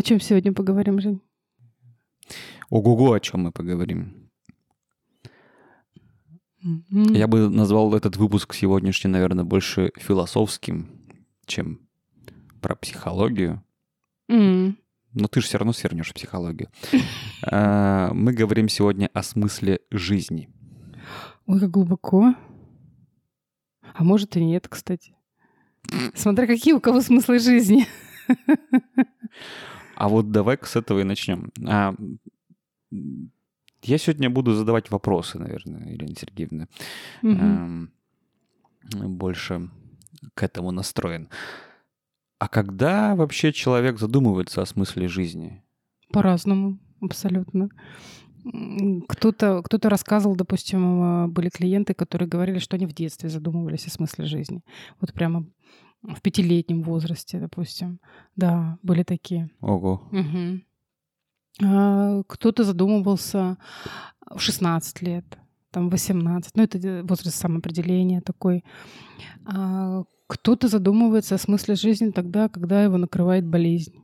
О чем сегодня поговорим, Жень? Ого-го, о чем мы поговорим. Я бы назвал этот выпуск сегодняшний, наверное, больше философским, чем про психологию. М. Но ты же все равно свернешь психологию. А, Мы говорим сегодня о смысле жизни. Ой, как глубоко. А может и нет, кстати. Смотря какие у кого смыслы жизни. А вот давай-ка с этого и начнем. А, Я сегодня буду задавать вопросы, наверное, Елена Сергеевна. Мгм. Эм, Больше к этому настроен. А когда вообще человек задумывается о смысле жизни? По-разному, абсолютно. Кто-то кто рассказывал, допустим, э, были клиенты, которые говорили, что они в детстве задумывались о смысле жизни. Вот прямо в пятилетнем возрасте, допустим. Да, были такие. Ого. Мгм. А, Кто-то задумывался в 16 лет, там 18, ну это де- возраст самоопределения такой. А Кто-то задумывается о смысле жизни тогда, когда его накрывает болезнь.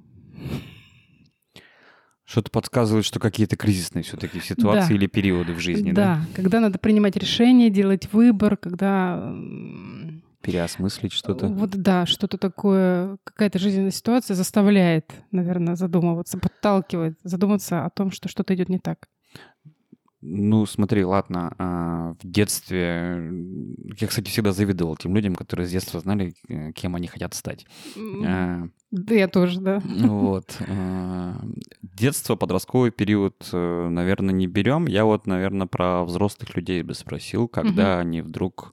Что-то подсказывает, что какие-то кризисные все-таки ситуации Да. или периоды в жизни, да? да, когда надо принимать решение, делать выбор, когда Переосмыслить что-то. вот да, что-то такое, какая-то жизненная ситуация заставляет, наверное, задумываться, подталкивает, задуматься о том, что что-то идет не так. Ну, смотри, ладно, а, в детстве... м, Я, кстати, всегда завидовал тем людям, которые с детства знали, э, кем они хотят стать. А, Да, я тоже, да. Ну Вот. а, Детство, подростковый период, э, наверное, не берем. Я вот, наверное, про взрослых людей бы спросил, когда они вдруг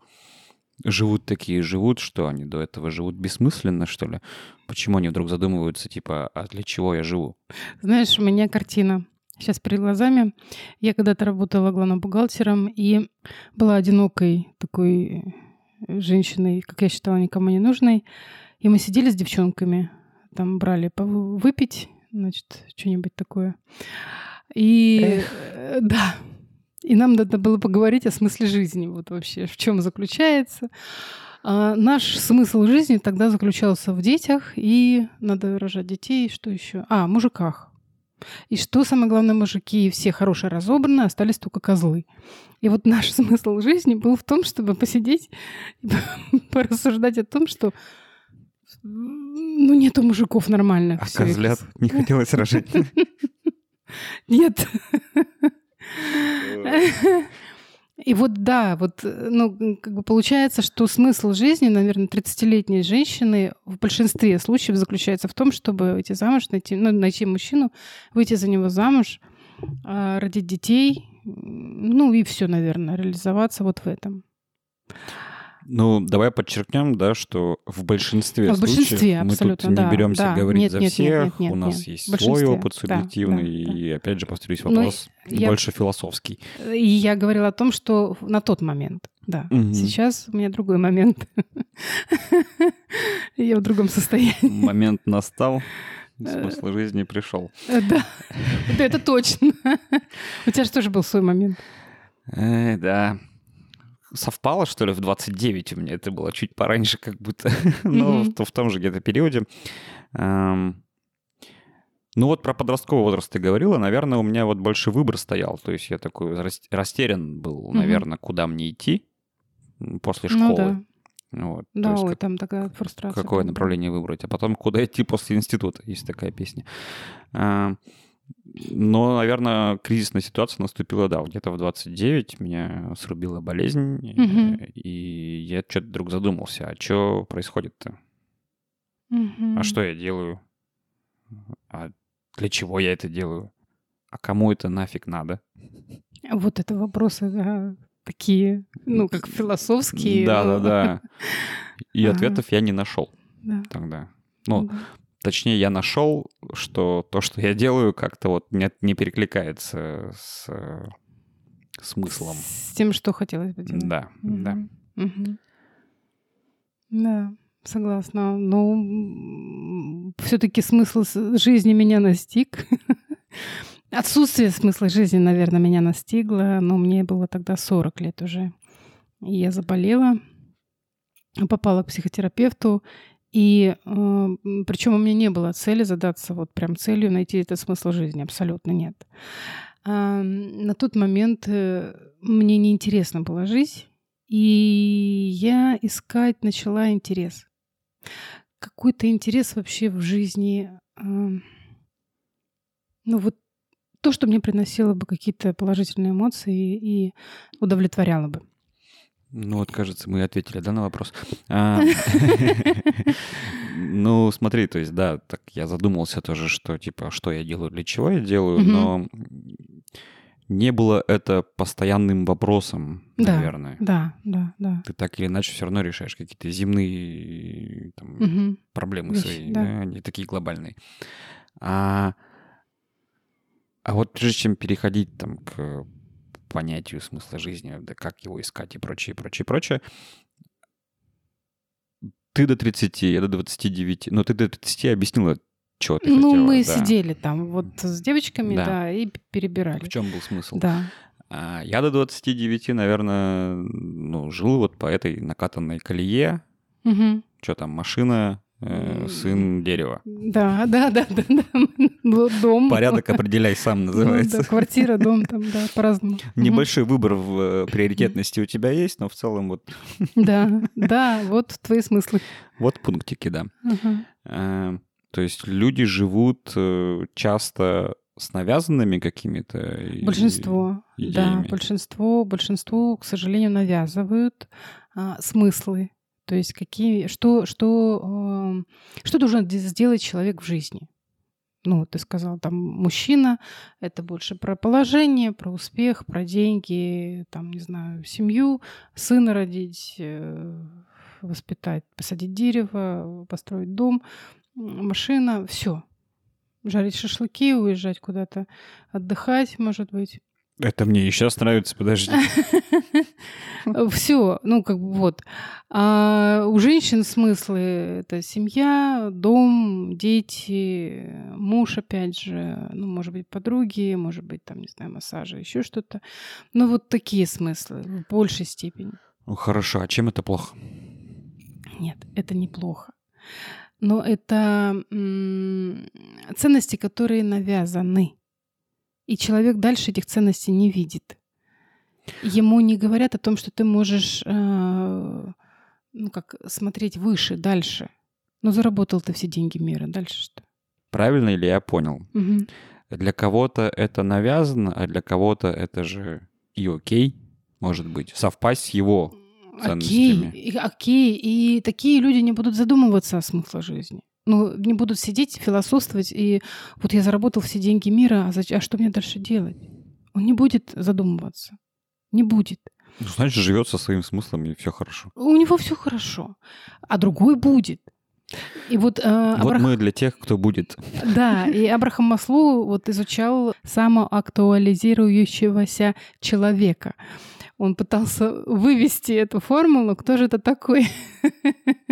живут такие живут, что они до этого живут бессмысленно, что ли? Почему они вдруг задумываются, типа, а для чего я живу? Знаешь, у меня картина сейчас перед глазами. Я когда-то работала главным бухгалтером и была одинокой такой э, женщиной, как я считала, никому не нужной. И мы сидели с девчонками, там брали выпить, значит, что-нибудь такое. И э, да, и нам надо было поговорить о смысле жизни, вот вообще, в чем заключается. А наш смысл жизни тогда заключался в детях, и надо рожать детей, что еще? А, мужиках. И что самое главное, мужики все хорошие разобраны, остались только козлы. И вот наш смысл жизни был в том, чтобы посидеть и порассуждать о том, что ну нету мужиков нормальных. А козлят не хотелось рожать. Нет. И вот да, вот, э, ну, как бы получается, что смысл жизни, наверное, 30-летней женщины в большинстве случаев заключается в том, чтобы выйти замуж, найти, ну, найти мужчину, выйти за него замуж, а, родить детей, ну и все, наверное, реализоваться вот в этом. Ну, давай подчеркнем, да, что в большинстве В случаев большинстве, мы абсолютно, тут не да, беремся да. говорить Нет, за нет, нет, всех, нет, нет, у нас нет. есть свой опыт да, субъективный, да, да. и опять же, повторюсь, Ну, вопрос я- больше философский. И я говорила о том, что на тот момент, да. Мгм. Сейчас у меня другой момент. Я в другом состоянии. Момент настал, смысл жизни пришел. Э, Да, Да, это точно. У тебя же тоже был свой момент. Э, да. Совпало, что ли, в 29 у меня это было чуть пораньше, как будто, но Мгм. в, то- в том же где-то периоде. Эм, Ну вот про подростковый возраст ты говорила, наверное, у меня вот больше выбор стоял, то есть я такой рас- растерян был, Мгм. наверное, куда мне идти после Ну школы. да, Вот, да, ой, как- там такая фрустрация. какое да. направление выбрать, а потом куда идти после института, есть такая песня. А, Но, наверное, кризисная ситуация наступила, да, где-то в 29 меня срубила болезнь, Мгм. и я что-то вдруг задумался, а что происходит-то? Мгм. А что я делаю? А для чего я это делаю? А кому это нафиг надо? Вот это вопросы, да, такие, ну, как философские. Да, да, ну, да. И ответов я не нашел да, тогда. Ну. Точнее, я нашел, что то, что я делаю, как-то вот не, не перекликается с э, смыслом. С тем, что хотелось бы делать. Да, да. Мгм. Мгм. Да, согласна. Но все-таки смысл жизни меня настиг. Отсутствие смысла жизни, наверное, меня настигло, но мне было тогда 40 лет уже. И я заболела, попала к психотерапевту, И э, причем у меня не было цели задаться вот прям целью найти этот смысл жизни, абсолютно нет. А, на тот момент э, мне неинтересно было жить, и я искать начала интерес. Какой-то интерес вообще в жизни. Э, ну вот то, что мне приносило бы какие-то положительные эмоции и удовлетворяло бы. Ну вот, кажется, мы ответили, да, на вопрос. А, ну, смотри, то есть, да, так я задумался тоже, что, типа, что я делаю, для чего я делаю, но не было это постоянным вопросом, наверное. Да, да, да. Ты так или иначе все равно решаешь какие-то земные там, проблемы свои, да, они такие глобальные. А, а вот прежде чем переходить там к понятию смысла жизни, да как его искать и прочее, прочее, прочее. Ты до 30, я до 29, но ты до 30 объяснила, что ты Ну, хотела, мы да. сидели там вот с девочками, Да. да, и перебирали. В чем был смысл? Да. А, я до 29, наверное, ну, жил вот по этой накатанной колее. Мгм. Что там, машина, сын, дерево. Да, да, да, да, да. Дом. Порядок определяй сам Ну, называется. да, квартира, дом там, да, по-разному. Небольшой выбор в э, приоритетности у тебя есть, но в целом вот, Да, да, вот твои смыслы. вот пунктики, да. Ага. Э, То есть люди живут э, часто с навязанными какими-то Большинство, да, идеями. большинство, большинству, к сожалению, навязывают а, смыслы. То есть какие, что, что, эм, что должен де- сделать человек в жизни. Ну, ты сказал, там, мужчина, это больше про положение, про успех, про деньги, там, не знаю, семью, сына родить, э, воспитать, посадить дерево, построить дом, машина, все. Жарить шашлыки, уезжать куда-то отдыхать, может быть. Это мне и сейчас нравится, подожди. Все, ну, как бы вот. А у женщин смыслы это семья, дом, дети, муж, опять же, ну, может быть, подруги, может быть, там, не знаю, массажи, еще что-то. Ну, вот такие смыслы в большей степени. Ну хорошо, а чем это плохо? Нет, это неплохо. Но это м, ценности, которые навязаны. И человек дальше этих ценностей не видит. Ему не говорят о том, что ты можешь э, ну, как, смотреть выше, дальше. Ну, заработал ты все деньги мира. Дальше что? Правильно ли я понял? Мгм. Для кого-то это навязано, а для кого-то это же и окей, может быть, совпасть с его Окей, ценностями. и- окей. И такие люди не будут задумываться о смысле жизни. Ну, не будут сидеть, философствовать, и вот я заработал все деньги мира, а, зач- а что мне дальше делать? Он не будет задумываться. Не будет. Ну, значит, живет со своим смыслом, и все хорошо. У него все хорошо, а другой будет. И вот, э, Вот Абрах- мы для тех, кто будет. да, и Абрахам Маслоу вот изучал самоактуализирующегося человека. Он пытался вывести эту формулу, кто же это такой.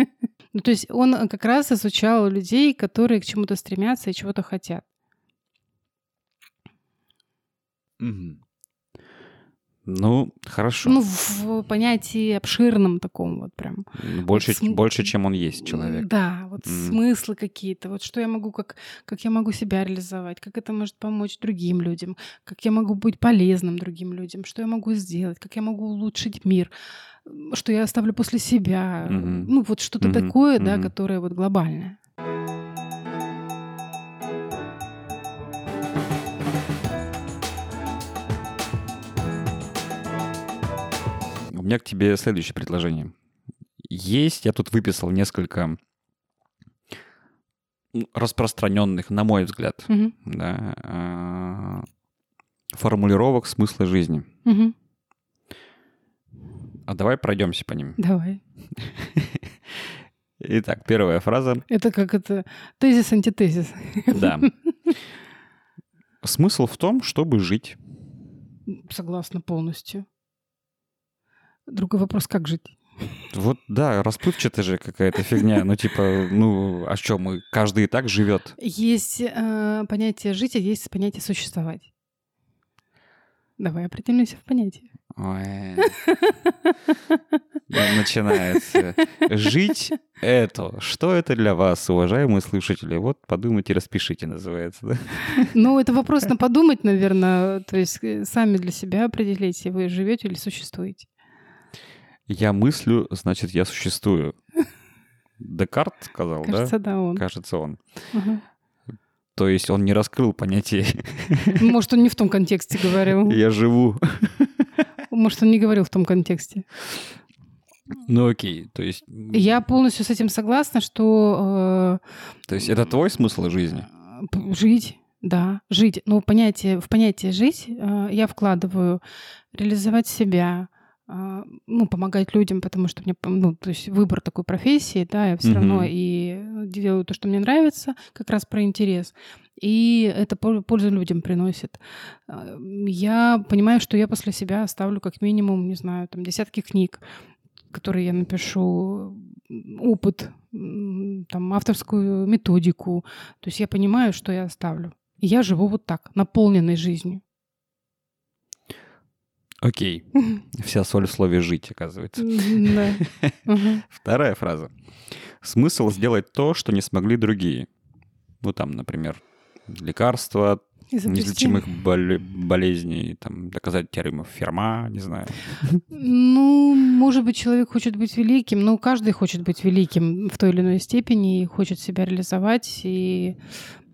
Ну, то есть он как раз изучал людей, которые к чему-то стремятся и чего-то хотят. Ну, хорошо. Ну, в понятии обширном таком вот прям. больше, см- больше, чем он есть человек. Да, вот М. смыслы какие-то, вот что я могу, как, как я могу себя реализовать, как это может помочь другим людям, как я могу быть полезным другим людям, что я могу сделать, как я могу улучшить мир, что я оставлю после себя. Мгм. Ну, вот что-то Мгм, такое, да, мгм. которое вот глобальное. У меня к тебе следующее предложение. Есть, я тут выписал несколько распространенных, на мой взгляд, Мгм, да, а, формулировок смысла жизни. мгм. А давай пройдемся по ним. Давай. Итак, первая фраза. Это как это тезис-антитезис. Да. Смысл в том, чтобы жить. Согласна полностью. Другой вопрос, как жить? Вот, да, расплывчатая же какая-то фигня. Ну, типа, ну, а что, мы, каждый и так живет. Есть э, понятие жить, а есть понятие существовать. Давай определимся в понятии. Ой. Начинается. Жить это. Что это для вас, уважаемые слушатели? Вот подумайте, распишите, называется, да? Ну, это вопрос на подумать, наверное. То есть э, сами для себя определите, вы живете или существуете. Я мыслю, значит, я существую. Декарт сказал, Кажется, да? да, он. Кажется, он. Ага. То есть он не раскрыл понятие Может, он не в том контексте говорил. «я живу». Может, он не говорил в том контексте. Ну окей, то есть... Я полностью с этим согласна, что То есть это твой смысл жизни? э, жить, да, жить. Ну, понятие, в понятие жить э, я вкладываю реализовать себя, э, ну, помогать людям, потому что мне, ну, то есть выбор такой профессии, да, я все Мгм. равно и делаю то, что мне нравится, как раз про интерес, и это пол- пользу людям приносит. Э, Я понимаю, что я после себя оставлю как минимум, не знаю, там десятки книг, которые я напишу, опыт, там, авторскую методику. То есть я понимаю, что я оставлю. И я живу вот так, наполненной жизнью. Окей. Вся соль в слове «жить», оказывается. Да. Вторая фраза. Смысл сделать то, что не смогли другие. Ну, там, например, лекарства неизлечимых боле- болезней, там, доказать теорему Ферма, не знаю. Ну, может быть, человек хочет быть великим, но каждый хочет быть великим в той или иной степени и хочет себя реализовать и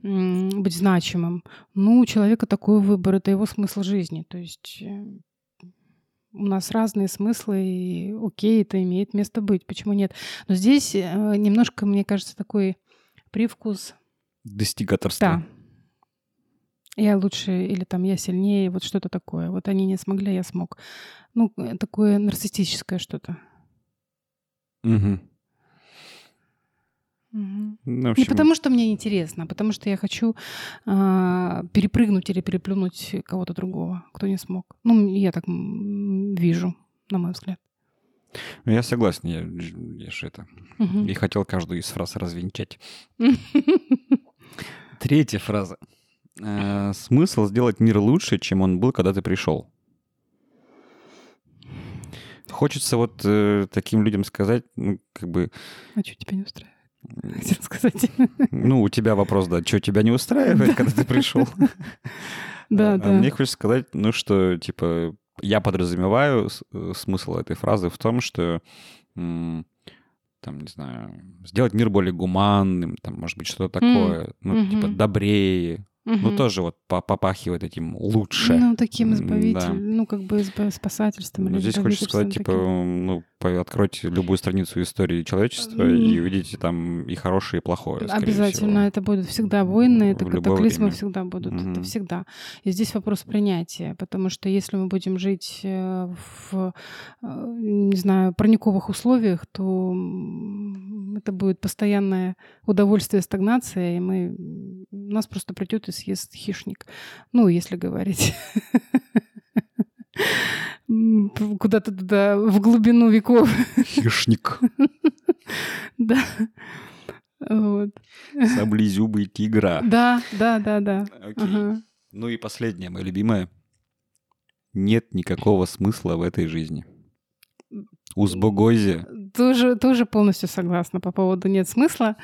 быть значимым. Ну, у человека такой выбор, это его смысл жизни. То есть э, у нас разные смыслы, и окей, это имеет место быть, почему нет? Но здесь э, немножко, мне кажется, такой привкус Достигаторство. да. Я лучше или там я сильнее, вот что-то такое. Вот они не смогли, я смог. Ну, э, такое нарциссическое что-то. Мгм. Ну, в Не общем, потому, что мне интересно, а потому что я хочу а, перепрыгнуть или переплюнуть кого-то другого, кто не смог. Ну, я так вижу, на мой взгляд. ну, я согласен, я, я же это... Мгм. И хотел каждую из фраз развенчать. Третья фраза. Э, Смысл сделать мир лучше, чем он был, когда ты пришел. Хочется вот э, таким людям сказать, ну, как бы, А что тебя не устраивает? Хотел сказать. ну, у тебя вопрос, да, что тебя не устраивает, когда ты пришел? Да, А да. мне хочется сказать, ну, что, типа, я подразумеваю э, смысл этой фразы в том, что, там, не знаю, сделать мир более гуманным, там, может быть, что-то такое, ну, типа, добрее, ну, Мгм. тоже вот по- попахивает этим лучше. Ну, таким избавителем, да. ну, как бы спасательством. Ну, здесь хочется сказать, типа, таким. ну, откройте любую страницу истории человечества и увидите там и хорошее, и плохое, Обязательно всего. это будут всегда войны, это В катаклизмы время. всегда будут, Мгм. это всегда. И здесь вопрос принятия, потому что если мы будем жить э, в, э, не знаю, парниковых условиях, то это будет постоянное удовольствие, стагнация, и мы нас просто придет и съест хищник. Ну, если говорить куда-то туда, в глубину веков. Хищник. Да. Вот. Саблезубый тигра. Да, да, да, да. Окей. Ага. Ну и последнее, мое любимое. Нет никакого смысла в этой жизни. Узбогозе. Тоже, тоже полностью согласна по поводу нет смысла.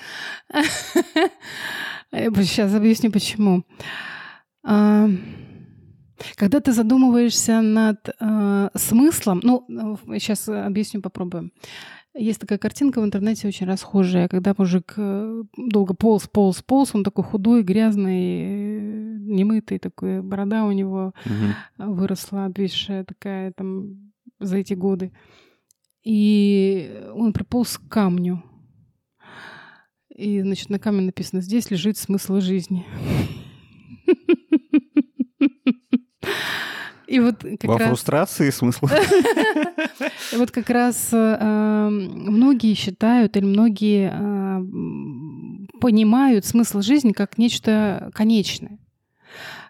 Сейчас объясню почему. А, Когда ты задумываешься над а, смыслом, ну, сейчас объясню, попробуем. Есть такая картинка в интернете очень расхожая, когда мужик э, долго полз, полз, полз, он такой худой, грязный, э, немытый, такой борода у него Мгм. выросла, обвисшая такая там за эти годы. И он приполз к камню. И, значит, на камне написано «Здесь лежит смысл жизни». И вот как Во раз... фрустрации смысл? И вот как раз э, э, многие считают или многие э, понимают смысл жизни как нечто конечное,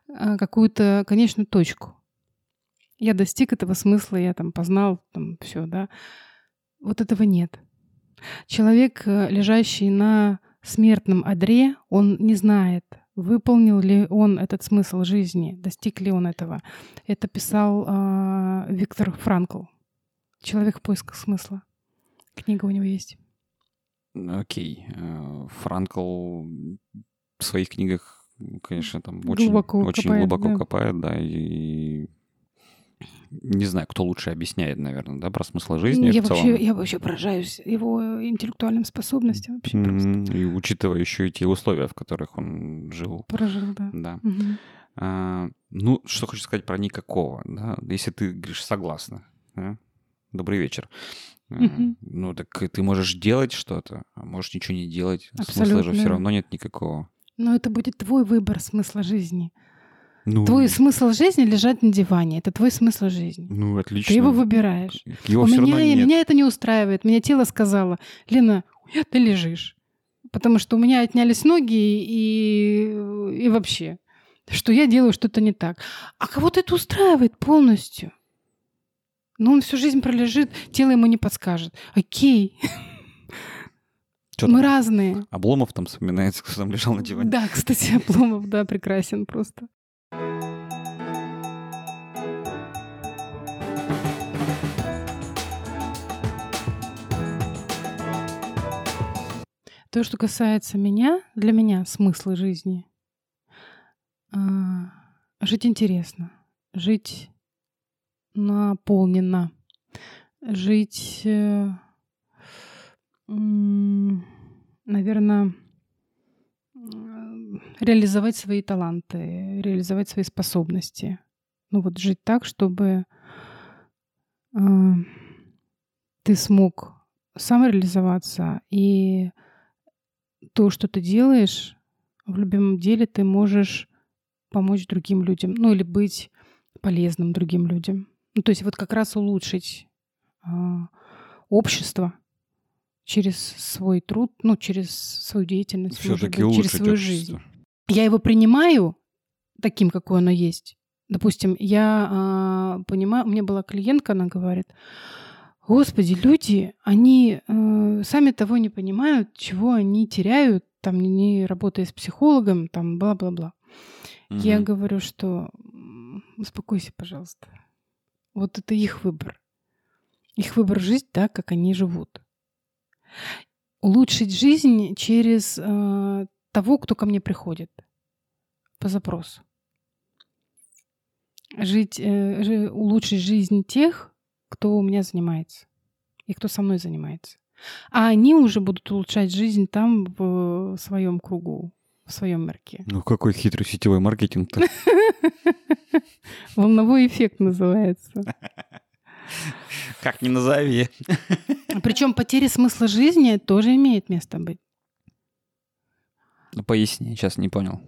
э, какую-то конечную точку. Я достиг этого смысла, я там познал, там все, да. Вот этого нет. Человек, лежащий на смертном одре, он не знает Выполнил ли он этот смысл жизни? Достиг ли он этого? Это писал э, Виктор Франкл. Человек в поисках смысла. Книга у него есть. Окей. Э, Франкл в своих книгах, конечно, там глубоко очень, очень копает, глубоко да. копает, да, и не знаю, кто лучше объясняет, наверное, да, про смысл жизни я, вообще, я вообще поражаюсь его интеллектуальным способностям. Вообще просто М, И учитывая еще и те условия, в которых он жил. прожил, да. Да. Мгм. А, ну, что хочу сказать про никакого, да, если ты говоришь согласна, да? добрый вечер. Мгм. Ну, так ты можешь делать что-то, а можешь ничего не делать. Смысла же Абсолютно. все равно нет никакого. Но это будет твой выбор смысла жизни. Ну, Твой смысл жизни лежать на диване. Это твой смысл жизни. ну отлично. Ты его выбираешь. Его У все меня, равно нет. меня это не устраивает. Меня тело сказало, Лена, ты лежишь. Потому что у меня отнялись ноги и, и вообще, что я делаю что-то не так. А кого-то это устраивает полностью. Но он всю жизнь пролежит, тело ему не подскажет. Окей, Чё мы там? разные. Обломов там вспоминается, кто там лежал на диване. Да, кстати, Обломов, да, прекрасен просто. То, что касается меня, для меня смысл жизни. а, Жить интересно, жить наполненно, жить, наверное, реализовать свои таланты, реализовать свои способности. Ну вот жить так, чтобы а, ты смог сам реализоваться, и то, что ты делаешь в любимом деле, ты можешь помочь другим людям, ну или быть полезным другим людям. Ну, то есть вот как раз улучшить а, общество через свой труд, ну, через свою деятельность, может Все-таки быть, через свою общество. жизнь. Я его принимаю таким, какое оно есть. Допустим, я а, понимаю, у меня была клиентка, она говорит, Господи, люди, они э, сами того не понимают, чего они теряют, там, не работая с психологом, там, бла-бла-бла. Я Мгм. говорю, что успокойся, пожалуйста. Вот это их выбор. Их выбор жить так, как они живут. Улучшить жизнь через э, того, кто ко мне приходит по запросу. Жить, э, улучшить жизнь тех, кто у меня занимается и кто со мной занимается. А они уже будут улучшать жизнь там в своем кругу, в своем мирке. Ну, какой хитрый сетевой маркетинг-то. Волновой эффект называется. Как ни назови. Причем потеря смысла жизни тоже имеет место быть. Ну, Поясни, сейчас не понял.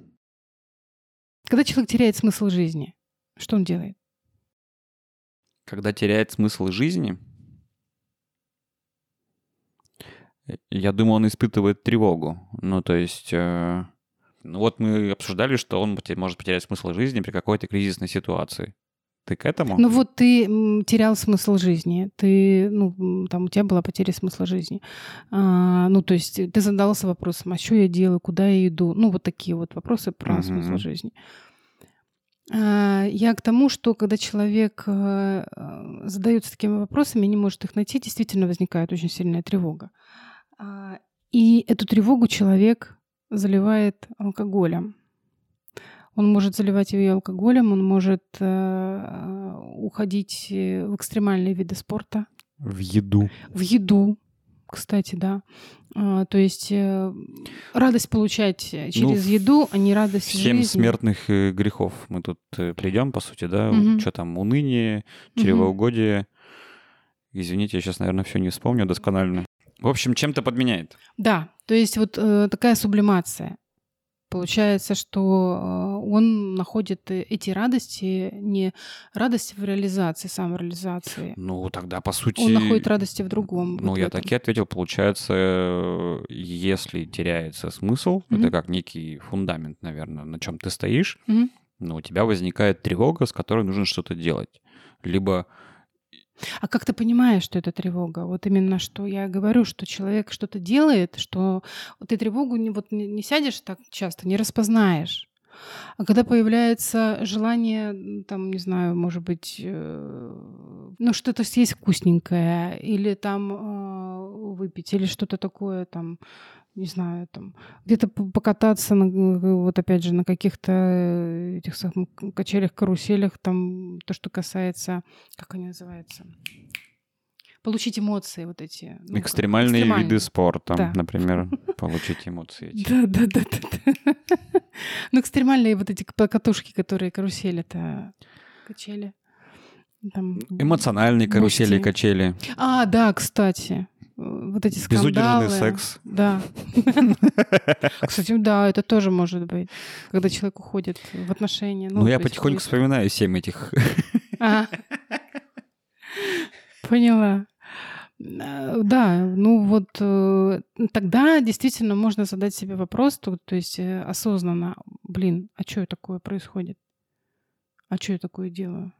Когда человек теряет смысл жизни, что он делает? Когда теряет смысл жизни, я думаю, он испытывает тревогу. Ну, то есть, э, ну вот мы обсуждали, что он может потерять смысл жизни при какой-то кризисной ситуации. Ты к этому? Ну вот ты терял смысл жизни, ты, ну, там у тебя была потеря смысла жизни. А, ну, то есть ты задался вопросом, а что я делаю, куда я иду? Ну, вот такие вот вопросы про Мгм. смысл жизни. А, я к тому, что когда человек э, э, задается такими вопросами и не может их найти, действительно возникает очень сильная тревога. А, И эту тревогу человек заливает алкоголем. Он может заливать ее алкоголем, он может э, уходить в экстремальные виды спорта, В еду. в еду, кстати, да. А, то есть э, радость получать э, через Ну, еду, а не радость Семь жизни. смертных э, грехов. Мы тут придем, по сути, да? Мгм. Что там, уныние, чревоугодие. Извините, я сейчас, наверное, все не вспомню досконально. В общем, чем-то подменяет. Да, то есть вот э, такая сублимация. Получается, что э, он находит э, эти радости, не радости в реализации, самореализации. Ну, тогда, по сути... Он находит радости в другом. Ну, вот я и ответил. Получается, если теряется смысл, Мгм. это как некий фундамент, наверное, на чем ты стоишь, Мгм. но у тебя возникает тревога, с которой нужно что-то делать. Либо А как ты понимаешь, что это тревога? Вот именно что я говорю, что человек что-то делает, что ты тревогу не, вот, не, сядешь так часто, не распознаешь. А когда появляется желание, там, не знаю, может быть, э, ну, что-то съесть вкусненькое, или там э, выпить, или что-то такое, там, не знаю, там, где-то покататься, на, вот опять же, на каких-то этих самых качелях, каруселях, там, то, что касается, как они называются, получить эмоции вот эти. Ну, экстремальные, экстремальные виды спорта, да. например, получить эмоции. Да, да, да, да. Ну, экстремальные вот эти катушки, которые карусели, это качели. Эмоциональные карусели качели. А, да, кстати вот эти скандалы. Безудержный секс. Да. Кстати, да, это тоже может быть, когда человек уходит в отношения. Ну, я потихоньку вспоминаю семь этих. Поняла. Э, да, ну вот э, тогда действительно можно задать себе вопрос, то, то есть э, осознанно, блин, а что такое происходит? А что я такое делаю?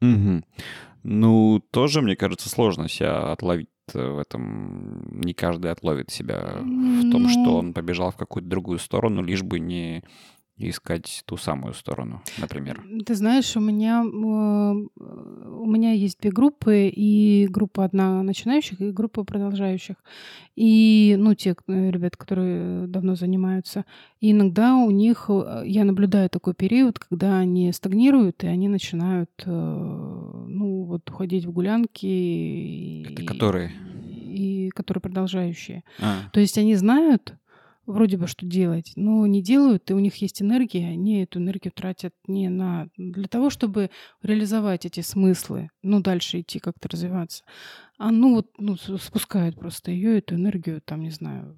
Угу. Ну, тоже, мне кажется, сложно себя отловить в этом. Не каждый отловит себя в том, что ну он побежал в какую-то другую сторону, лишь бы не искать ту самую сторону, например? Ты знаешь, у меня, у меня есть две группы, и группа одна начинающих, и группа продолжающих. И, ну, те э, ребят, которые давно занимаются. И иногда у них, э, я наблюдаю такой период, когда они стагнируют, и они начинают, э, ну, вот уходить в гулянки. Это и, которые? И которые продолжающие. А. То есть они знают, вроде бы что делать, но не делают, и у них есть энергия, они эту энергию тратят не на для того, чтобы реализовать эти смыслы, ну дальше идти как-то развиваться, а ну вот ну, спускают просто ее эту энергию, там не знаю,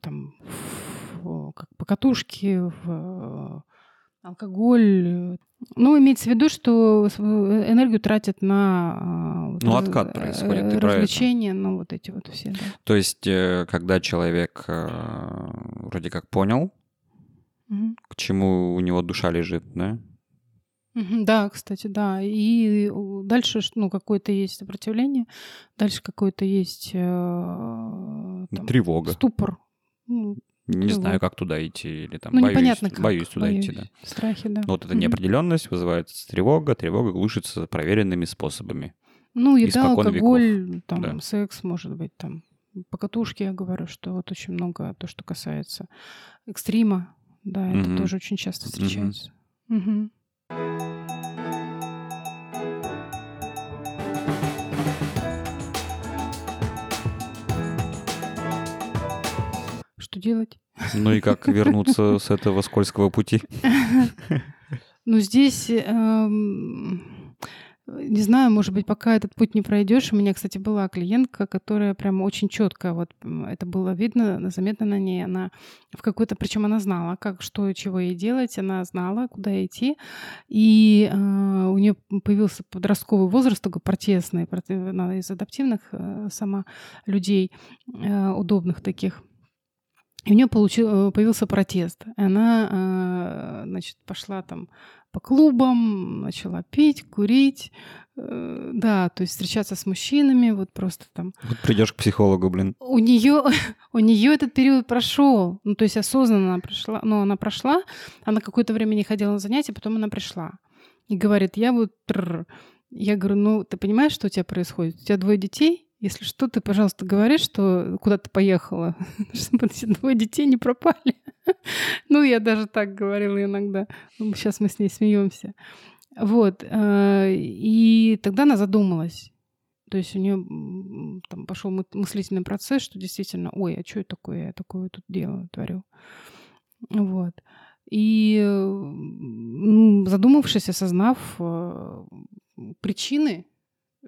там как по катушке, в алкоголь. Ну, имеется в виду, что энергию тратят на а, ну, раз, откат происходит, ты развлечения, ну, вот эти вот все. Да. То есть, э, когда человек э, вроде как понял, угу. к чему у него душа лежит, да? Да, кстати, да. И дальше, ну, какое-то есть сопротивление, дальше какое-то есть э, там, тревога, ступор. Ну, не Тревог. знаю, как туда идти, или там ну, боюсь, непонятно как. боюсь туда боюсь. идти, да. Страхи, да. Но вот эта неопределенность вызывает тревога, тревога глушится проверенными способами. Ну, еда, алкоголь, веков. там, да. секс, может быть, там, по катушке я говорю, что вот очень много то, что касается экстрима, да, это mm тоже очень часто встречается. mm Что делать? Ну и как вернуться с этого скользкого пути? Ну здесь, эм, не знаю, может быть, пока этот путь не пройдешь. У меня, кстати, была клиентка, которая прям очень четко, вот это было видно, заметно на ней. Она в какой-то, причем она знала, как, что, чего ей делать, она знала, куда идти. И э, у нее появился подростковый возраст, такой протестный, она из адаптивных э, сама людей, э, удобных таких. И у нее получил, э, появился протест. Она, э, значит, пошла там по клубам, начала пить, курить, э, да, то есть встречаться с мужчинами, вот просто там. Вот придешь к психологу, блин. У нее, у нее этот период прошел, ну то есть осознанно она прошла, но она прошла, она какое-то время не ходила на занятия, потом она пришла и говорит, я вот, я говорю, ну ты понимаешь, что у тебя происходит? У тебя двое детей, если что, ты, пожалуйста, говори, что куда ты поехала, чтобы эти двое детей не пропали. ну, я даже так говорила иногда. Сейчас мы с ней смеемся. Вот. Э, и тогда она задумалась. То есть у нее там пошел мыслительный процесс, что действительно, ой, а что это такое, я такое тут делаю, творю. Вот. И задумавшись, осознав э, причины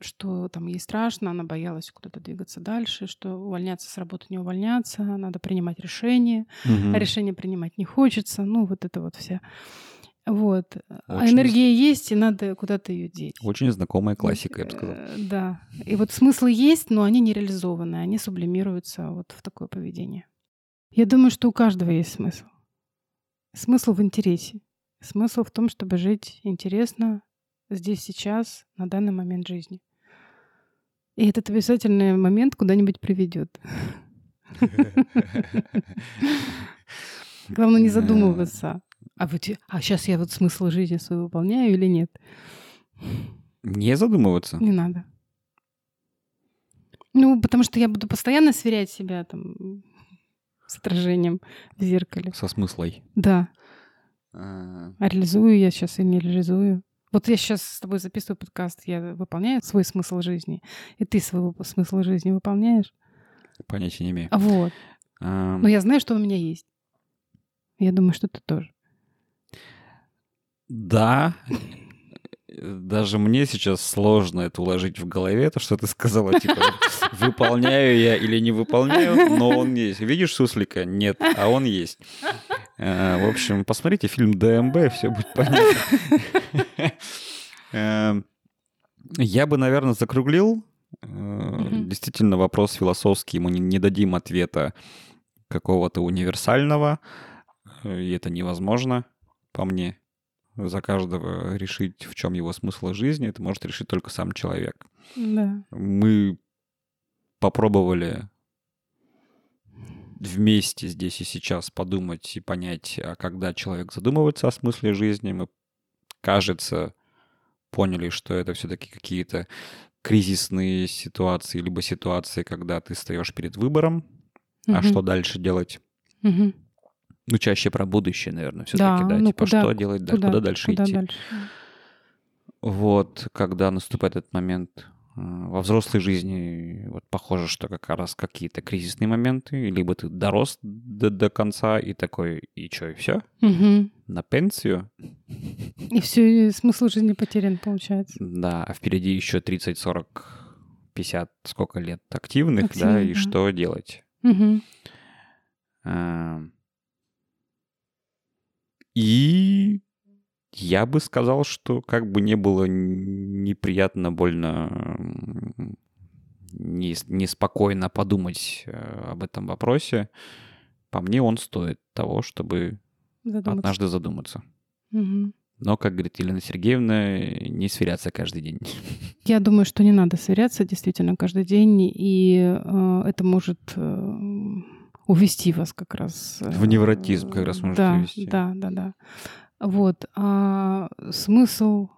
что там ей страшно, она боялась куда-то двигаться дальше, что увольняться с работы не увольняться, надо принимать решение, угу. а решение принимать не хочется, ну вот это вот все. Вот. А Очень а энергия есть, и надо куда-то ее деть. Очень знакомая классика, я бы сказал. Э, да. И вот смыслы есть, но они не реализованы, они сублимируются вот в такое поведение. Я думаю, что у каждого есть смысл. Смысл в интересе. Смысл в том, чтобы жить интересно здесь, сейчас, на данный момент жизни. И этот обязательный момент куда-нибудь приведет. Главное не задумываться. А, вот, а сейчас я вот смысл жизни свой выполняю или нет? Не задумываться? Не надо. Ну, потому что я буду постоянно сверять себя там с отражением в зеркале. Со смыслой? Да. А, а реализую я сейчас или не реализую? Вот я сейчас с тобой записываю подкаст, я выполняю свой смысл жизни, и ты свой смысл жизни выполняешь? Понятия не имею. Вот. А... Но я знаю, что у меня есть. Я думаю, что ты тоже. Да, даже мне сейчас сложно это уложить в голове, то, что ты сказала, типа, выполняю я или не выполняю, но он есть. Видишь суслика? Нет, а он есть. Э, в общем, посмотрите фильм ДМБ, все будет понятно. Эм, я бы, наверное, закруглил. Э, действительно, вопрос философский, ему не дадим ответа какого-то универсального, э, и это невозможно, по мне за каждого решить, в чем его смысл жизни, это может решить только сам человек. Да. Мы попробовали вместе здесь и сейчас подумать и понять, а когда человек задумывается о смысле жизни, мы, кажется, поняли, что это все-таки какие-то кризисные ситуации, либо ситуации, когда ты стоишь перед выбором, угу. а что дальше делать. Угу. Ну, чаще про будущее, наверное, все-таки, да, да ну, типа куда, что делать, да, куда, куда дальше куда идти. Дальше? Вот, когда наступает этот момент во взрослой жизни, вот похоже, что как раз какие-то кризисные моменты, либо ты дорос до, до конца и такой, и что, и все? Угу. На пенсию? И все, смысл жизни потерян, получается. Да, а впереди еще 30, 40, 50, сколько лет активных, Активно, да, и да. что делать? Угу. А, и я бы сказал, что как бы не было неприятно, больно, неспокойно подумать э, об этом вопросе, по мне он стоит того, чтобы задуматься. однажды задуматься. Угу. Но, как говорит Елена Сергеевна, не сверяться каждый день. Я думаю, что не надо сверяться действительно каждый день, и э, это может э, увести вас как раз. Э, в невротизм как раз может да, увести. Да, да, да. Вот. А смысл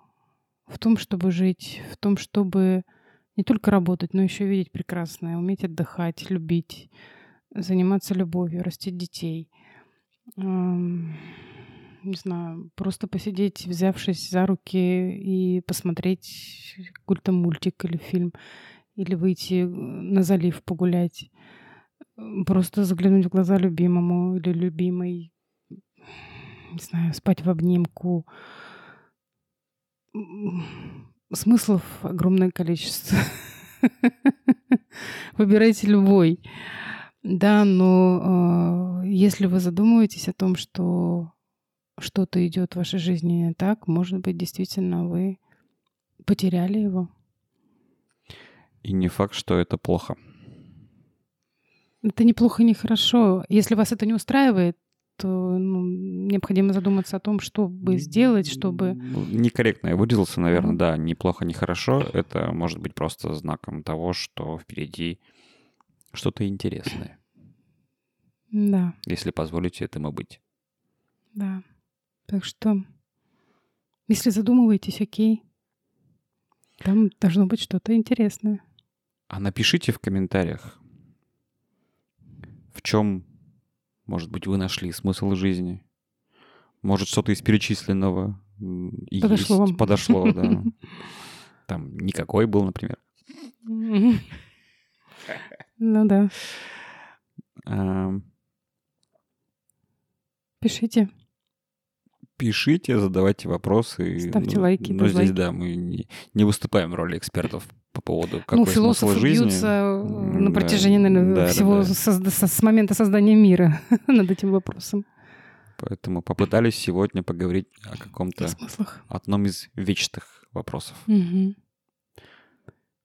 в том, чтобы жить, в том, чтобы не только работать, но еще видеть прекрасное, уметь отдыхать, любить, заниматься любовью, растить детей. Не знаю, просто посидеть, взявшись за руки и посмотреть какой-то мультик или фильм, или выйти на залив погулять. Просто заглянуть в глаза любимому или любимой. Не знаю, спать в обнимку. Смыслов огромное количество. Выбирайте любой. Да, но э, если вы задумываетесь о том, что что-то идет в вашей жизни не так, может быть, действительно вы потеряли его. И не факт, что это плохо. Это неплохо и нехорошо. Если вас это не устраивает, ну, необходимо задуматься о том, что бы сделать, чтобы... Ну, некорректно я выразился, наверное, да, неплохо, нехорошо. Это может быть просто знаком того, что впереди что-то интересное. Да. Если позволите этому быть. Да. Так что, если задумываетесь, окей, там должно быть что-то интересное. А напишите в комментариях, в чем, может быть, вы нашли смысл жизни? Может, что-то из перечисленного и подошло есть, вам. подошло, да. Там никакой был, например. Ну да. Пишите. Пишите, задавайте вопросы. Ставьте лайки. Но здесь, да, мы не, выступаем в роли экспертов поводу какой ну, философы жизни. бьются э, на протяжении, наверное, да, всего да, да. Со, с момента создания мира над этим вопросом. Поэтому попытались сегодня поговорить о каком-то одном из вечных вопросов. Угу.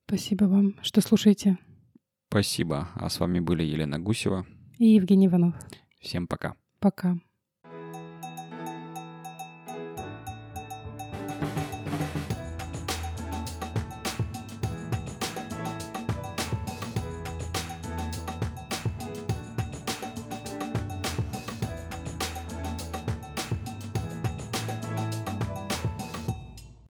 Спасибо вам, что слушаете. Спасибо. А с вами были Елена Гусева и Евгений Иванов. Всем пока. Пока.